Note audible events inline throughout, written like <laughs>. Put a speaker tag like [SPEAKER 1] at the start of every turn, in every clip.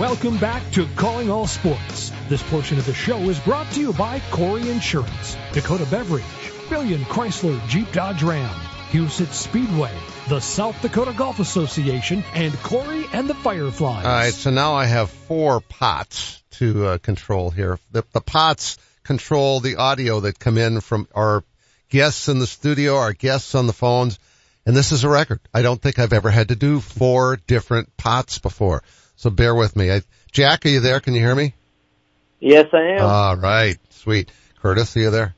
[SPEAKER 1] Welcome back to Calling All Sports. This portion of the show is brought to you by Kouri Insurance, Dakota Beverage, Billion Chrysler Jeep Dodge Ram, Huset Speedway, the South Dakota Golf Association, and Corey and the Fireflies.
[SPEAKER 2] All right, so now I have four pots to uh, control here. The, the pots control the audio that come in from our guests in the studio, our guests on the phones, and this is a record. I don't think I've ever had to do four different pots before. So bear with me. I, Jack, are you there? Can you hear me?
[SPEAKER 3] Yes, I am.
[SPEAKER 2] All right. Sweet. Curtis, are you there?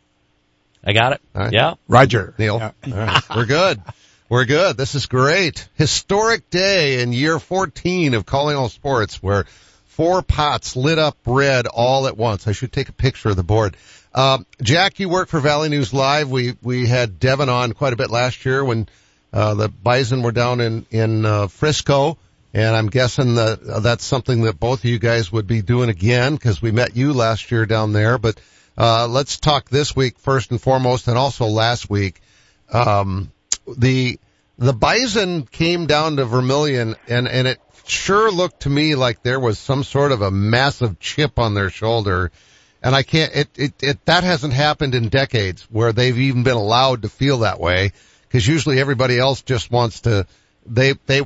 [SPEAKER 4] I got it.
[SPEAKER 2] All right.
[SPEAKER 4] Yeah.
[SPEAKER 5] Roger.
[SPEAKER 2] Neil.
[SPEAKER 5] Yeah.
[SPEAKER 2] All right. We're good. We're good. This is great. Historic day in year 14 of Calling All Sports where four pots lit up red all at once. I should take a picture of the board. Um, Jack, you work for Valley News Live. We, we had Devin on quite a bit last year when, uh, the Bison were down in, in, uh, Frisco. And I'm guessing that uh, that's something that both of you guys would be doing again because we met you last year down there. But, uh, let's talk this week first and foremost and also last week. Um, the, the Bison came down to Vermilion and, and it sure looked to me like there was some sort of a massive chip on their shoulder. And I can't, it, it, it, that hasn't happened in decades where they've even been allowed to feel that way. Cause usually everybody else just wants to, they, they,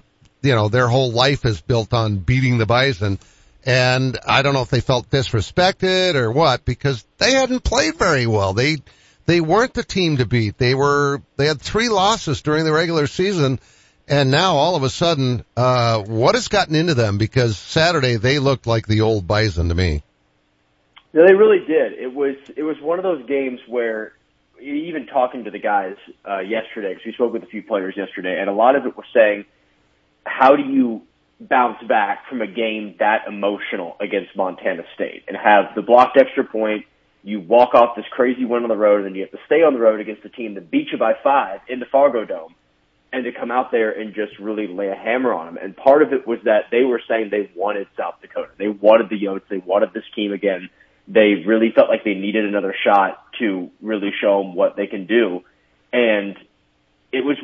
[SPEAKER 2] you know, their whole life is built on beating the Bison. And I don't know if they felt disrespected or what because they hadn't played very well. They, they weren't the team to beat. They were, they had three losses during the regular season. And now all of a sudden, uh, what has gotten into them? Because Saturday they looked like the old Bison to me.
[SPEAKER 3] No, they really did. It was it was one of those games where even talking to the guys uh, yesterday, because we spoke with a few players yesterday, and a lot of it was saying, how do you bounce back from a game that emotional against Montana State and have the blocked extra point? You walk off this crazy win on the road, and then you have to stay on the road against a team that beat you by five in the Fargo Dome, and to come out there and just really lay a hammer on them. And part of it was that they were saying they wanted South Dakota, they wanted the Yotes, they wanted this team again they really felt like they needed another shot to really show them what they can do. And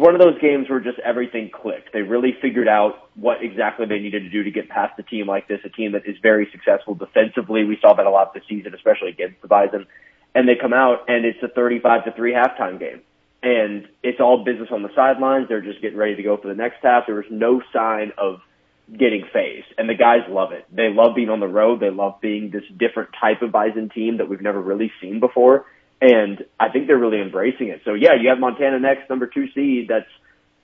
[SPEAKER 3] one of those games where just everything clicked. They really figured out what exactly they needed to do to get past a team like this, a team that is very successful defensively. We saw that a lot this season, especially against the Bison. And they come out and it's a 35 to 3 halftime game. And it's all business on the sidelines. They're just getting ready to go for the next half. There was no sign of getting phased. And the guys love it. They love being on the road. They love being this different type of Bison team that we've never really seen before. And I think they're really embracing it. So yeah, you have Montana next, number two seed. That's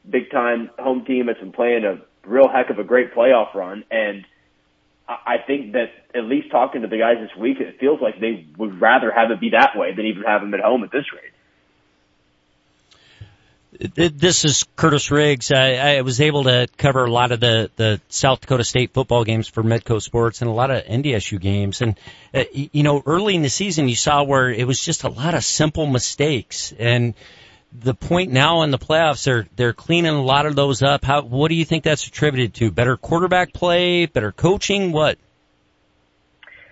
[SPEAKER 3] big time home team that's been playing a real heck of a great playoff run. And I think that at least talking to the guys this week, it feels like they would rather have it be that way than even have them at home at this rate.
[SPEAKER 4] This is Curtis Riggs. I, I was able to cover a lot of the, the South Dakota State football games for Midco Sports and a lot of NDSU games. And, uh, you know, early in the season you saw where it was just a lot of simple mistakes. And the point now in the playoffs, they're, they're cleaning a lot of those up. How, what do you think that's attributed to? Better quarterback play? Better coaching? What?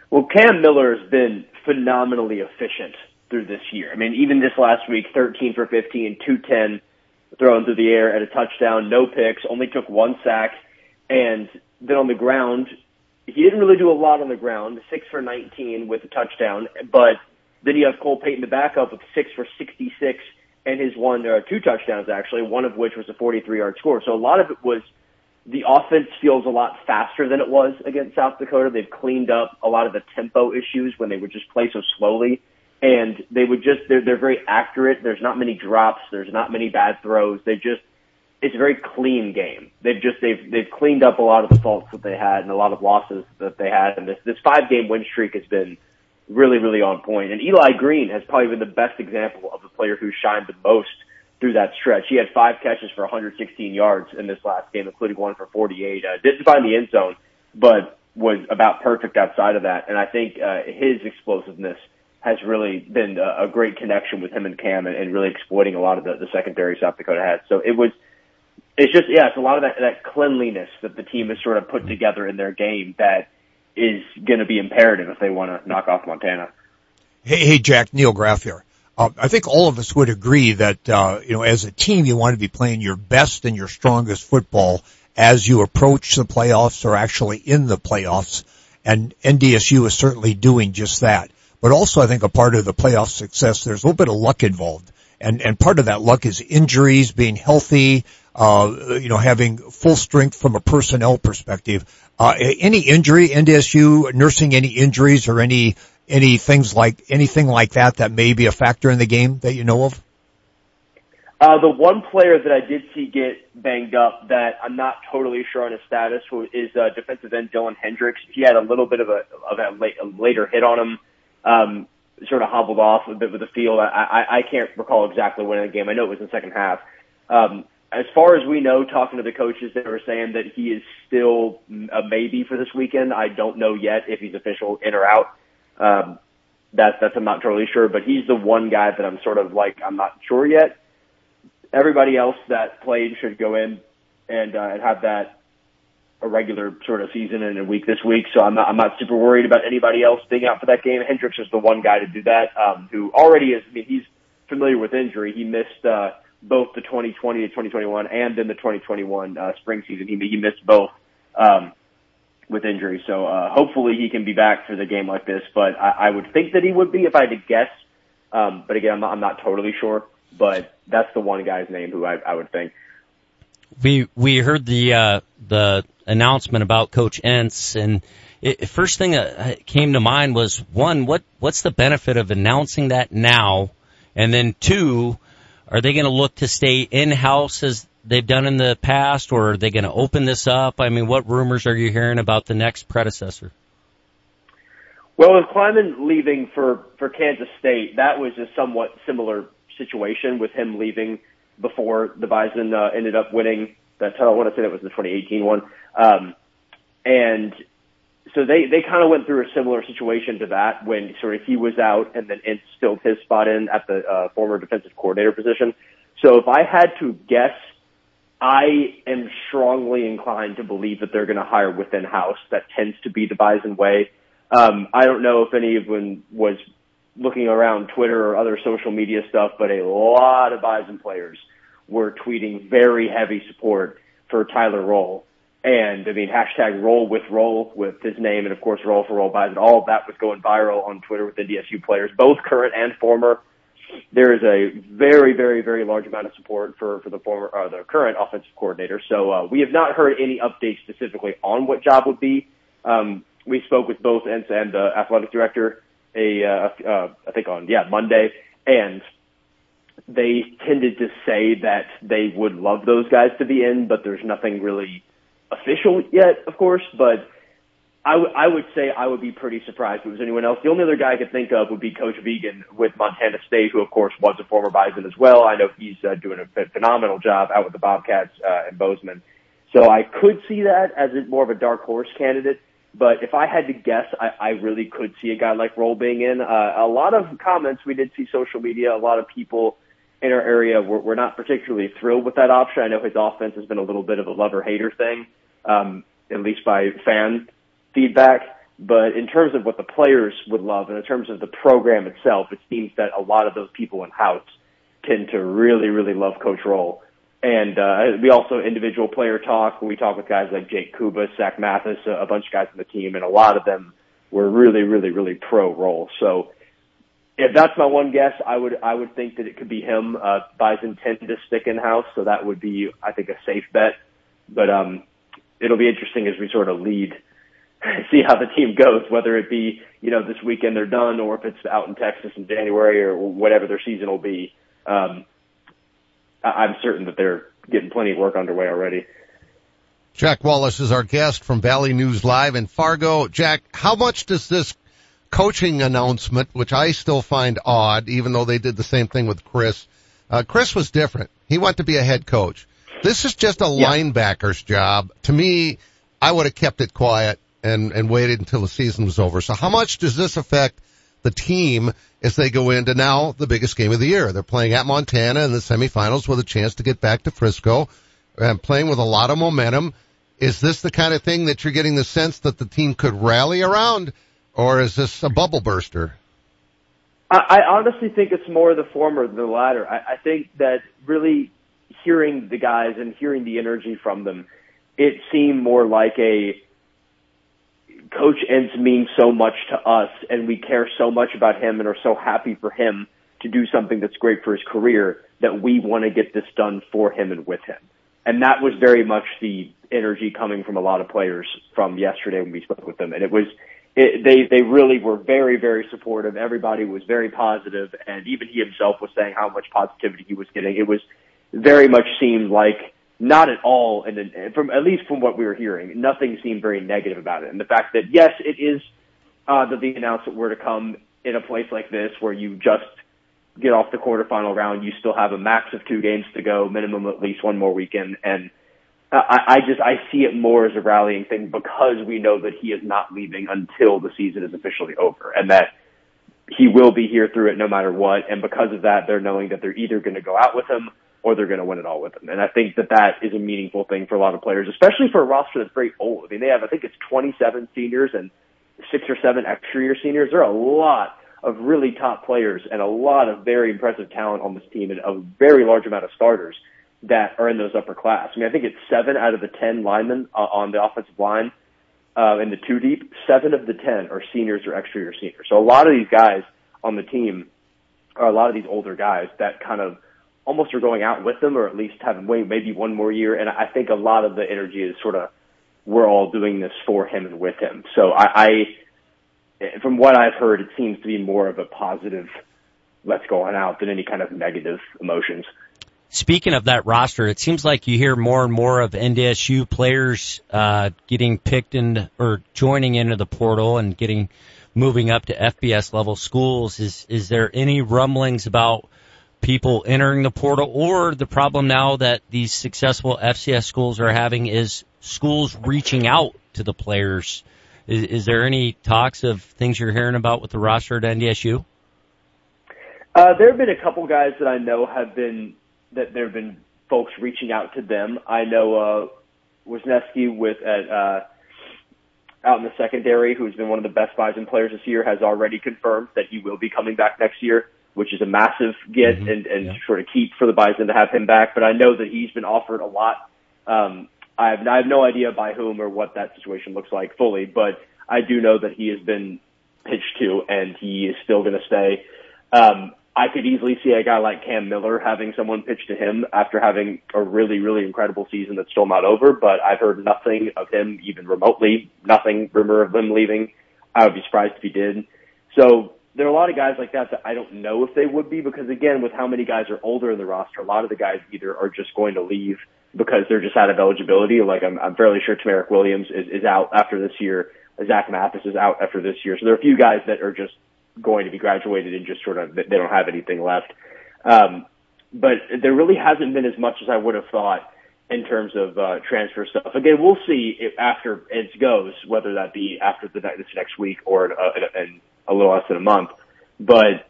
[SPEAKER 3] Well, Cam Miller has been phenomenally efficient through this year. I mean, even this last week, 13 for 15, 210 thrown through the air at a touchdown, no picks, only took one sack, and then on the ground, he didn't really do a lot on the ground, six for 19 with a touchdown, but then you have Cole Payton, the backup, with six for 66 and his one, uh, two touchdowns actually, one of which was a 43 yard score. So a lot of it was the offense feels a lot faster than it was against South Dakota. They've cleaned up a lot of the tempo issues when they would just play so slowly and they would just they're they're very accurate. There's not many drops. There's not many bad throws. They just it's a very clean game. They've just they've they've cleaned up a lot of the faults that they had and a lot of losses that they had. And this this five game win streak has been really really on point. And Eli Green has probably been the best example of the player who shined the most through that stretch. He had five catches for 116 yards in this last game, including one for 48. Uh, didn't find the end zone, but was about perfect outside of that. And I think uh, his explosiveness has really been a, great connection with him and Cam and, and really exploiting a lot of the, the secondary South Dakota had. So it was, it's just, yeah, it's a lot of that, that cleanliness that the team has sort of put together in their game that is going to be imperative if they want to knock off Montana.
[SPEAKER 5] Hey, hey, Jack, Neil Graff here. Uh, I think all of us would agree that, uh, you know, as a team, you want to be playing your best and your strongest football as you approach the playoffs or actually in the playoffs. And NDSU is certainly doing just that. But also I think a part of the playoff success, there's a little bit of luck involved. And, and part of that luck is injuries, being healthy, uh, you know, having full strength from a personnel perspective. Uh, any injury, NDSU nursing any injuries or any, any things like, anything like that that may be a factor in the game that you know of?
[SPEAKER 3] Uh, the one player that I did see get banged up that I'm not totally sure on his status is uh, defensive end Dylan Hendricks. He had a little bit of a of a, late, a later hit on him, um, sort of hobbled off a bit with the field. I, I, I can't recall exactly when in the game. I know it was in the second half. Um, as far as we know, talking to the coaches, they were saying that he is still a maybe for this weekend. I don't know yet if he's official in or out. Um, that's that's I'm not totally sure, but he's the one guy that I'm sort of like I'm not sure yet everybody else that played should go in and uh, and have that a regular sort of season and a week this week. So I'm not I'm not super worried about anybody else being out for that game. Hendricks is the one guy to do that, um, who already is. I mean, he's familiar with injury. He missed uh, both the 2020 to 2021 and then the 2021 uh, spring season. He he missed both. Um, with injury, so uh, hopefully he can be back for the game like this. But I, I would think that he would be if I had to guess. Um, but again, I'm not, I'm not totally sure but that's the one guy's name who I, I would think.
[SPEAKER 4] We we heard the uh, the announcement about Coach Entz, and it, first thing that came to mind was one, what what's the benefit of announcing that now, and then two, are they going to look to stay in house as they've done in the past, or are they going to open this up? I mean, what rumors are you hearing about the next predecessor?
[SPEAKER 3] Well, with Klieman leaving for for Kansas State, that was a somewhat similar situation with him leaving before the Bison uh, ended up winning that title. I want to say that was the 2018 one. Um, and so they, they kind of went through a similar situation to that when sort of he was out and then instilled his spot in at the uh, former defensive coordinator position. So if I had to guess, I am strongly inclined to believe that they're going to hire within house. That tends to be the Bison way. Um, I don't know if anyone was looking around Twitter or other social media stuff, but a lot of Bison players were tweeting very heavy support for Tyler Roehl. And I mean, hashtag roll with roll with his name and of course roll for roll Bison. All of that was going viral on Twitter with NDSU players, both current and former. There is a very, very, very large amount of support for, for the former, uh, the current offensive coordinator. So, uh, we have not heard any updates specifically on what job would be. Um, we spoke with both Entz and the athletic director a uh, uh, I think on yeah Monday, and they tended to say that they would love those guys to be in, but there's nothing really official yet, of course. But I, w- I would say I would be pretty surprised if it was anyone else. The only other guy I could think of would be Coach Vigen with Montana State, who of course was a former Bison as well. I know he's uh, doing a phenomenal job out with the Bobcats uh, and Bozeman. So I could see that as a, more of a dark horse candidate. But if I had to guess, I, I really could see a guy like Roehl being in. Uh, a lot of comments we did see social media. A lot of people in our area we're not particularly thrilled with that option. I know his offense has been a little bit of a lover hater thing, um, at least by fan feedback. But in terms of what the players would love, and in terms of the program itself, it seems that a lot of those people in house tend to really, really love Coach Roehl. And uh, we also individual player talk. We talk with guys like Jake Kuba, Zach Mathis, a bunch of guys on the team, and a lot of them were really, really, really pro Roehl. So if that's my one guess, I would I would think that it could be him. Uh, Bison tend to stick in house, so that would be I think a safe bet. But um, it'll be interesting as we sort of lead, <laughs> see how the team goes. Whether it be you know this weekend they're done, or if it's out in Texas in January, or whatever their season will be. Um, I'm certain that they're getting plenty of work underway already.
[SPEAKER 2] Jack Wallace is our guest from Valley News Live in Fargo. Jack, how much does this coaching announcement, which I still find odd, even though they did the same thing with Chris, uh, Chris was different. He went to be a head coach. This is just a yeah. linebacker's job. To me, I would have kept it quiet and, and waited until the season was over. So how much does this affect the team as they go into now the biggest game of the year. They're playing at Montana in the semifinals with a chance to get back to Frisco and playing with a lot of momentum. Is this the kind of thing that you're getting the sense that the team could rally around or is this a bubble burster?
[SPEAKER 3] I, honestly think it's more the former than the latter. I, I think that really hearing the guys and hearing the energy from them, it seemed more like a Coach Entz means so much to us, and we care so much about him and are so happy for him to do something that's great for his career that we want to get this done for him and with him. And that was very much the energy coming from a lot of players from yesterday when we spoke with them. And it was, it, they, they really were very, very supportive. Everybody was very positive, and even he himself was saying how much positivity he was getting. It was very much seemed like not at all, and from at least from what we were hearing, nothing seemed very negative about it. And the fact that yes, it is uh, that the announcement were to come in a place like this where you just get off the quarterfinal round, you still have a max of two games to go, minimum at least one more weekend, and Uh, I, I just I see it more as a rallying thing because we know that he is not leaving until the season is officially over, and that he will be here through it no matter what. And because of that, they're knowing that they're either going to go out with him or they're going to win it all with them. And I think that that is a meaningful thing for a lot of players, especially for a roster that's very old. I mean, they have, I think it's 27 seniors and six or seven extra year seniors. There are a lot of really top players and a lot of very impressive talent on this team and a very large amount of starters that are in those upper class. I mean, I think it's seven out of the 10 linemen uh, on the offensive line uh, in the two deep, seven of the 10 are seniors or extra year seniors. So a lot of these guys on the team are a lot of these older guys that kind of almost are going out with them, or at least have maybe one more year. And I think a lot of the energy is sort of we're all doing this for him and with him. So I, I from what I've heard, it seems to be more of a positive let's go on out than any kind of negative emotions.
[SPEAKER 4] Speaking of that roster, it seems like you hear more and more of NDSU players uh, getting picked in or joining into the portal and getting moving up to FBS level schools. Is is there any rumblings about people entering the portal or the problem now that these successful FCS schools are having is schools reaching out to the players. Is, is there any talks of things you're hearing about with the roster at NDSU?
[SPEAKER 3] Uh, there have been a couple guys that I know have been that there have been folks reaching out to them. I know uh, Wisniewski with at uh, out in the secondary, who's been one of the best Bison players this year, has already confirmed that he will be coming back next year which is a massive get mm-hmm. and, and yeah. sort of keep for the Bison to have him back. But I know that he's been offered a lot. Um, I have, I have no idea by whom or what that situation looks like fully, but I do know that he has been pitched to and he is still going to stay. Um, I could easily see a guy like Cam Miller having someone pitch to him after having a really, really incredible season that's still not over, but I've heard nothing of him even remotely, nothing rumor of him leaving. I would be surprised if he did. So there are a lot of guys like that that I don't know if they would be because again, with how many guys are older in the roster, a lot of the guys either are just going to leave because they're just out of eligibility. Like I'm, I'm fairly sure Tamarick Williams is, is out after this year. Zach Mathis is out after this year. So there are a few guys that are just going to be graduated and just sort of, they don't have anything left. Um, but there really hasn't been as much as I would have thought in terms of uh, transfer stuff. Again, we'll see if after it goes, whether that be after the this next week or in, in a little less than a month. But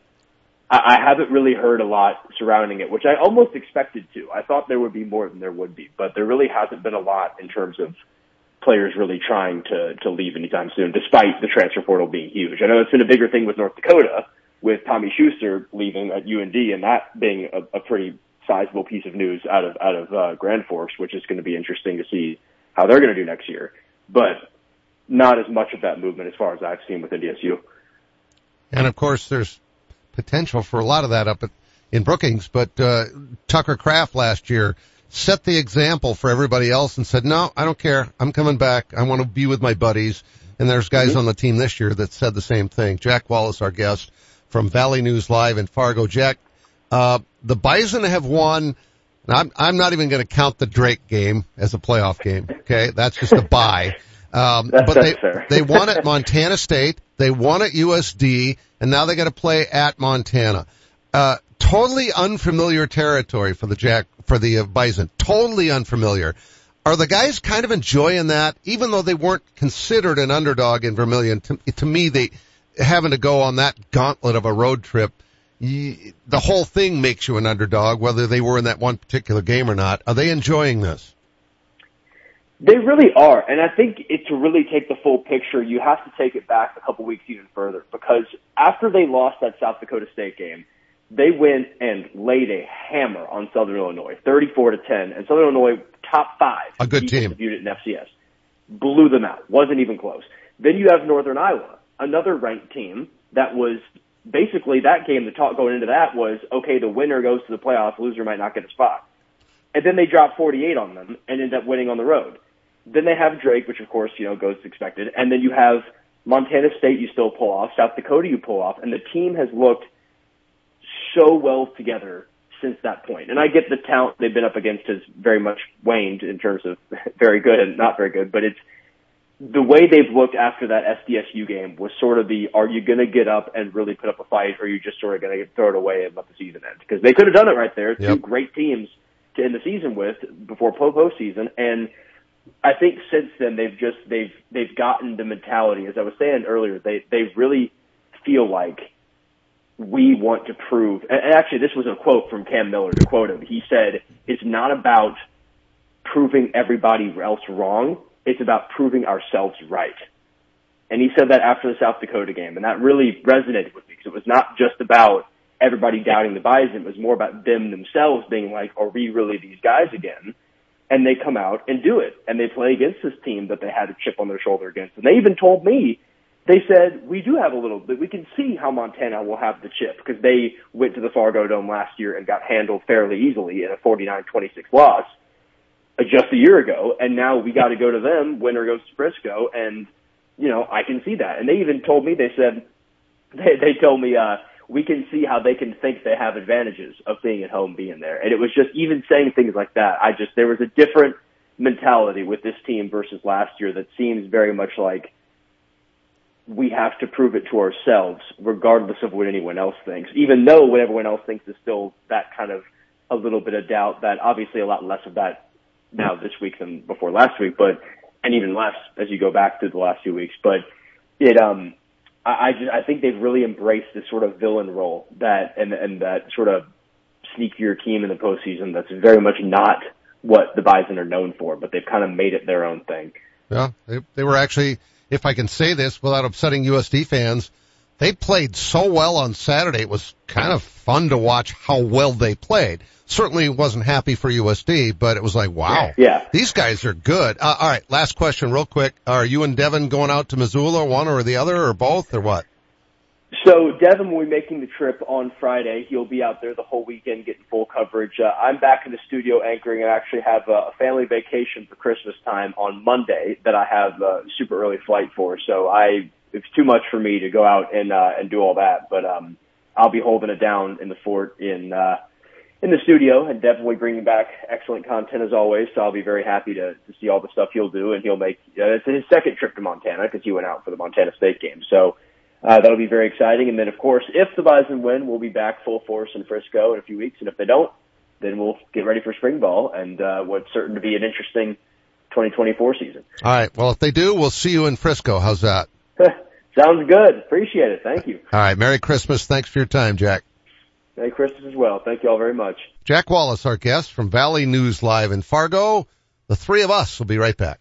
[SPEAKER 3] I, I haven't really heard a lot surrounding it, which I almost expected to. I thought there would be more than there would be, but there really hasn't been a lot in terms of players really trying to to leave anytime soon, despite the transfer portal being huge. I know it's been a bigger thing with North Dakota with Tommy Schuster leaving at UND and that being a, a pretty sizable piece of news out of out of uh, Grand Forks, which is going to be interesting to see how they're going to do next year. But not as much of that movement as far as I've seen with NDSU.
[SPEAKER 2] And of course, there's potential for a lot of that up at, in Brookings, but, uh, Tucker Kraft last year set the example for everybody else and said, no, I don't care. I'm coming back. I want to be with my buddies. And there's guys mm-hmm. on the team this year that said the same thing. Jack Wallace, our guest from Valley News Live in Fargo. Jack, uh, the Bison have won. I'm, I'm not even going to count the Drake game as a playoff game. Okay. That's just a bye. <laughs> Um,
[SPEAKER 3] but
[SPEAKER 2] they, they won at <laughs> Montana State. They won at USD and now they got to play at Montana. Uh, totally unfamiliar territory for the Jack, for the Bison. Totally unfamiliar. Are the guys kind of enjoying that, even though they weren't considered an underdog in Vermilion? To, to me, they having to go on that gauntlet of a road trip. the whole thing makes you an underdog, whether they were in that one particular game or not. Are they enjoying this?
[SPEAKER 3] They really are, and I think it, to really take the full picture, you have to take it back a couple weeks even further because after they lost that South Dakota State game, they went and laid a hammer on Southern Illinois, 34 to 10, and Southern Illinois top five.
[SPEAKER 2] A good team.
[SPEAKER 3] Viewed it in FCS. Blew them out. Wasn't even close. Then you have Northern Iowa, another ranked team that was basically that game. The talk going into that was okay. The winner goes to the playoffs. Loser might not get a spot. And then they drop 48 on them and end up winning on the road. Then they have Drake, which of course you know goes as expected, and then you have Montana State. You still pull off. South Dakota you pull off, and the team has looked so well together since that point. And I get the talent they've been up against has very much waned in terms of <laughs> very good and not very good, but it's the way they've looked after that SDSU game was sort of the are you going to get up and really put up a fight or are you just sort of going to throw it away and let the season end? Because they could have done it right there.
[SPEAKER 2] Yep.
[SPEAKER 3] Two great teams to end the season with before postseason. And I think since then they've just they've they've gotten the mentality. As I was saying earlier, they they really feel like we want to prove. And actually, this was a quote from Cam Miller. To quote him, he said, "It's not about proving everybody else wrong. It's about proving ourselves right." And he said that after the South Dakota game, and that really resonated with me because it was not just about everybody doubting the Bison. It was more about them themselves being like, "Are we really these guys again?" And they come out and do it, and they play against this team that they had a chip on their shoulder against. And they even told me they said we do have a little bit. We can see how Montana will have the chip because they went to the Fargo Dome last year and got handled fairly easily in a 49-26 loss uh, just a year ago, and now we got to go to them. Winner goes to Frisco, and you know I can see that. And they even told me they said <laughs> they they told me uh, we can see how they can think they have advantages of being at home, being there. And it was just even saying things like that. I just there was a different mentality with this team versus last year that seems very much like we have to prove it to ourselves, regardless of what anyone else thinks. Even though what everyone else thinks is still that kind of a little bit of doubt. That obviously a lot less of that now this week than before last week, but and even less as you go back to the last few weeks. But it um I, I just I think they've really embraced this sort of villain role that and and that sort of sneakier team in the postseason that's very much not what the Bison are known for, but they've kind of made it their own thing.
[SPEAKER 2] Yeah, they, they were actually, if I can say this without upsetting USD fans, they played so well on Saturday. It was kind of fun to watch how well they played. Certainly wasn't happy for USD, but it was like, wow,
[SPEAKER 3] Yeah.
[SPEAKER 2] these guys are good. Uh, all right, last question, real quick. Are you and Devin going out to Missoula, one or the other, or both, or what?
[SPEAKER 3] So Devin will be making the trip on Friday. He'll be out there the whole weekend getting full coverage. Uh, I'm back in the studio anchoring. And I actually have a family vacation for Christmas time on Monday that I have a super early flight for. So I it's too much for me to go out and uh, and do all that. But um, I'll be holding it down in the fort in uh, in the studio and definitely bringing back excellent content as always. So I'll be very happy to, to see all the stuff he'll do, and he'll make uh, it's his second trip to Montana because he went out for the Montana State game. So uh, that'll be very exciting. And then, of course, if the Bison win, we'll be back full force in Frisco in a few weeks. And if they don't, then we'll get ready for spring ball and uh, what's certain to be an interesting 2024 season.
[SPEAKER 2] All right. Well, if they do, we'll see you in Frisco. How's that? <laughs>
[SPEAKER 3] Sounds good. Appreciate it. Thank you.
[SPEAKER 2] All right. Merry Christmas. Thanks for your time, Jack.
[SPEAKER 3] Merry Christmas as well. Thank you all very much.
[SPEAKER 2] Jack Wallace, our guest from Valley News Live in Fargo. The three of us will be right back.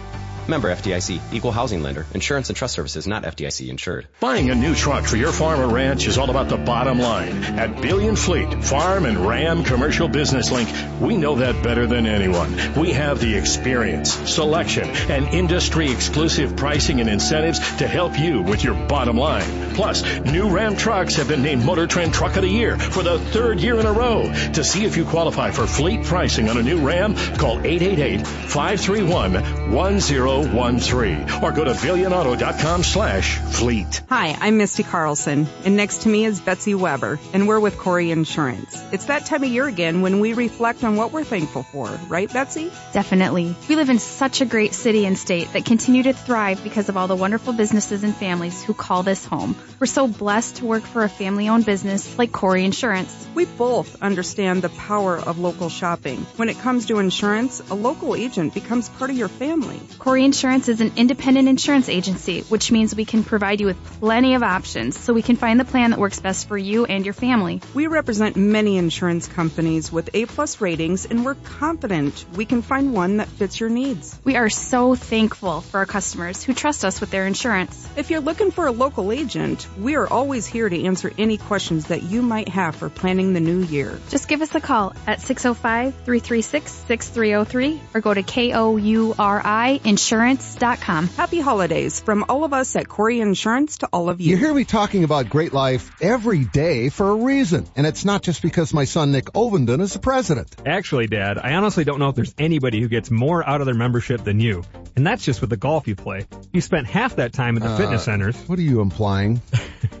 [SPEAKER 6] Member FDIC, equal housing lender, insurance and trust services not FDIC insured.
[SPEAKER 7] Buying a new truck for your farm or ranch is all about the bottom line. At Billion Fleet, Farm and Ram Commercial Business Link, we know that better than anyone. We have the experience, selection, and industry exclusive pricing and incentives to help you with your bottom line. Plus, new Ram trucks have been named Motor Trend Truck of the Year for the third year in a row. To see if you qualify for fleet pricing on a new Ram, call 888-531-1013 or go to billionauto.com slash fleet.
[SPEAKER 8] Hi, I'm Misty Carlson, and next to me is Betsy Weber, and we're with Kouri Insurance. It's that time of year again when we reflect on what we're thankful for, right, Betsy?
[SPEAKER 9] Definitely. We live in such a great city and state that continue to thrive because of all the wonderful businesses and families who call this home. We're so blessed to work for a family owned business like Kouri Insurance.
[SPEAKER 8] We both understand the power of local shopping. When it comes to insurance, a local agent becomes part of your family.
[SPEAKER 9] Kouri Insurance is an independent insurance agency, which means we can provide you with plenty of options so we can find the plan that works best for you and your family.
[SPEAKER 8] We represent many insurance companies with A plus ratings and we're confident we can find one that fits your needs.
[SPEAKER 9] We are so thankful for our customers who trust us with their insurance.
[SPEAKER 8] If you're looking for a local agent, we are always here to answer any questions that you might have for planning the new year.
[SPEAKER 9] Just give us a call at 605-336-6303 or go to K-O-U-R-I insurance.com.
[SPEAKER 8] Happy holidays from all of us at Kouri Insurance to all of you.
[SPEAKER 10] You hear me talking about great life every day for a reason, and it's not just because my son Nick Ovenden is the president.
[SPEAKER 11] Actually, Dad, I honestly don't know if there's anybody who gets more out of their membership than you. And that's just with the golf you play. You spent half that time at the
[SPEAKER 10] Uh,
[SPEAKER 11] fitness centers.
[SPEAKER 10] What are you implying? <laughs>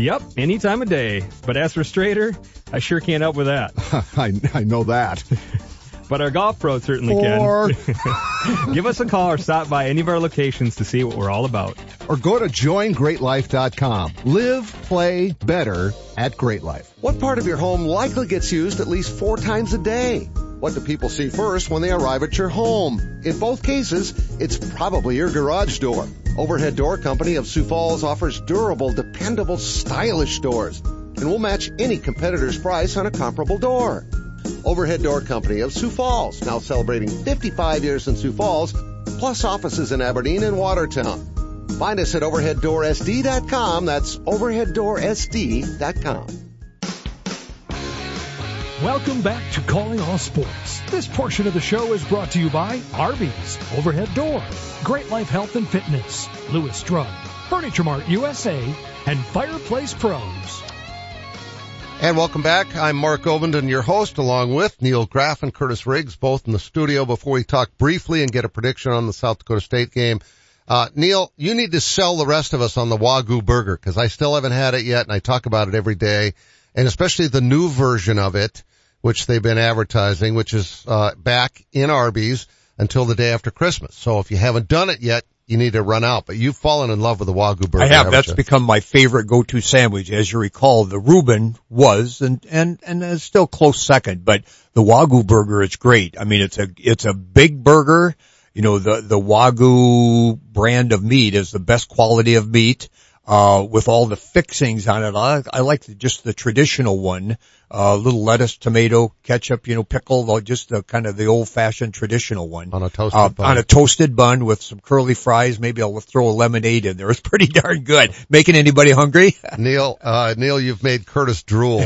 [SPEAKER 11] Yep, any time of day. But as for straighter, I sure can't help with that. <laughs>
[SPEAKER 10] I, I know that.
[SPEAKER 11] But our golf pros certainly
[SPEAKER 10] Or-
[SPEAKER 11] can. <laughs> Give us a call or stop by any of our locations to see what we're all about.
[SPEAKER 10] Or go to joingreatlife.com. Live, play better at Great Life.
[SPEAKER 2] What part of your home likely gets used at least four times a day? What do people see first when they arrive at your home? In both cases, it's probably your garage door. Overhead Door Company of Sioux Falls offers durable, dependable, stylish doors and will match any competitor's price on a comparable door. Overhead Door Company of Sioux Falls, now celebrating 55 years in Sioux Falls, plus offices in Aberdeen and Watertown. Find us at overheaddoorsd.com. That's overheaddoorsd.com.
[SPEAKER 1] Welcome back to Calling All Sports. This portion of the show is brought to you by Arby's, Overhead Door, Great Life Health and Fitness, Lewis Drug, Furniture Mart USA, and Fireplace Pros.
[SPEAKER 2] And welcome back. I'm Mark Ovenden, your host, along with Neil Graff and Curtis Riggs, both in the studio before we talk briefly and get a prediction on the South Dakota State game. Uh, Neil, you need to sell the rest of us on the Wagyu burger because I still haven't had it yet and I talk about it every day and especially the new version of it, which they've been advertising, which is, uh, back in Arby's until the day after Christmas. So if you haven't done it yet, you need to run out, but you've fallen in love with the Wagyu burger.
[SPEAKER 5] I have. That's
[SPEAKER 2] you?
[SPEAKER 5] become my favorite go-to sandwich. As you recall, the Reuben was and and and is still close second, but the Wagyu burger is great. I mean, it's a it's a big burger. You know, the the Wagyu brand of meat is the best quality of meat. Uh, with all the fixings on it, I, I like the, just the traditional one. Uh, little lettuce, tomato, ketchup, you know, pickle, though just the kind of the old fashioned traditional one.
[SPEAKER 2] on a toasted
[SPEAKER 5] Uh,
[SPEAKER 2] bun.
[SPEAKER 5] on a toasted bun with some curly fries. Maybe I'll throw a lemonade in there. It's <laughs> pretty darn good. Making anybody hungry? <laughs>
[SPEAKER 2] Neil, uh, Neil, you've made Curtis drool.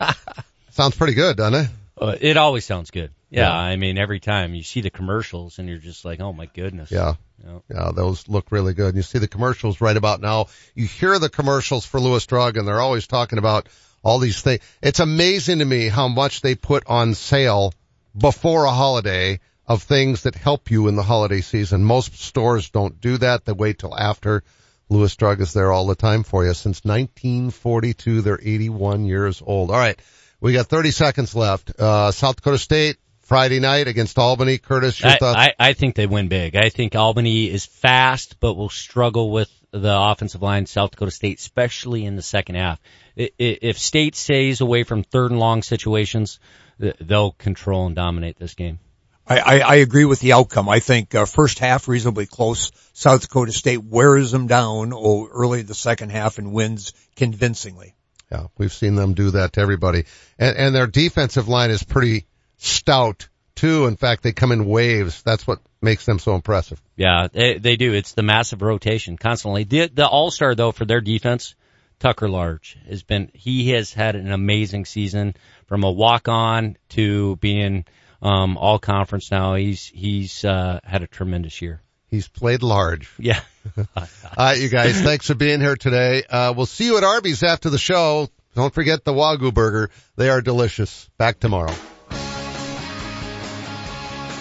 [SPEAKER 2] <laughs> Sounds pretty good, doesn't it?
[SPEAKER 4] Uh, it always sounds good. Yeah,
[SPEAKER 2] Yeah.
[SPEAKER 4] I mean, every time you see the commercials and you're just like, oh my goodness.
[SPEAKER 2] Yeah.
[SPEAKER 4] Yeah.
[SPEAKER 2] Yeah, those look really good. And you see the commercials right about now. You hear the commercials for Lewis Drug and they're always talking about all these things. It's amazing to me how much they put on sale before a holiday of things that help you in the holiday season. Most stores don't do that. They wait till after. Lewis Drug is there all the time for you. Since 1942, they're 81 years old. All right. We got 30 seconds left. Uh, South Dakota State Friday night against Albany. Curtis, your
[SPEAKER 4] I,
[SPEAKER 2] thoughts?
[SPEAKER 4] I, I think they win big. I think Albany is fast, but will struggle with the offensive line, South Dakota State, especially in the second half. I- i- If State stays away from third and long situations, they'll control and dominate this game.
[SPEAKER 5] I, I, I agree with the outcome. I think uh, first half reasonably close. South Dakota State wears them down oh, early the second half and wins convincingly.
[SPEAKER 2] Yeah, we've seen them do that to everybody. And, and their defensive line is pretty stout too. In fact, they come in waves. That's what makes them so impressive.
[SPEAKER 4] Yeah, they, they do. It's the massive rotation constantly. The, the all-star though for their defense, Tucker Large has been, he has had an amazing season from a walk-on to being, um, all conference now. He's, he's, uh, had a tremendous year.
[SPEAKER 2] He's played large. <laughs>
[SPEAKER 4] Yeah. <laughs>
[SPEAKER 2] All right, you guys, thanks for being here today. Uh, we'll see you at Arby's after the show. Don't forget the Wagyu burger. They are delicious. Back tomorrow.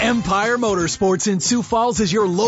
[SPEAKER 12] Empire Motorsports in Sioux Falls is your local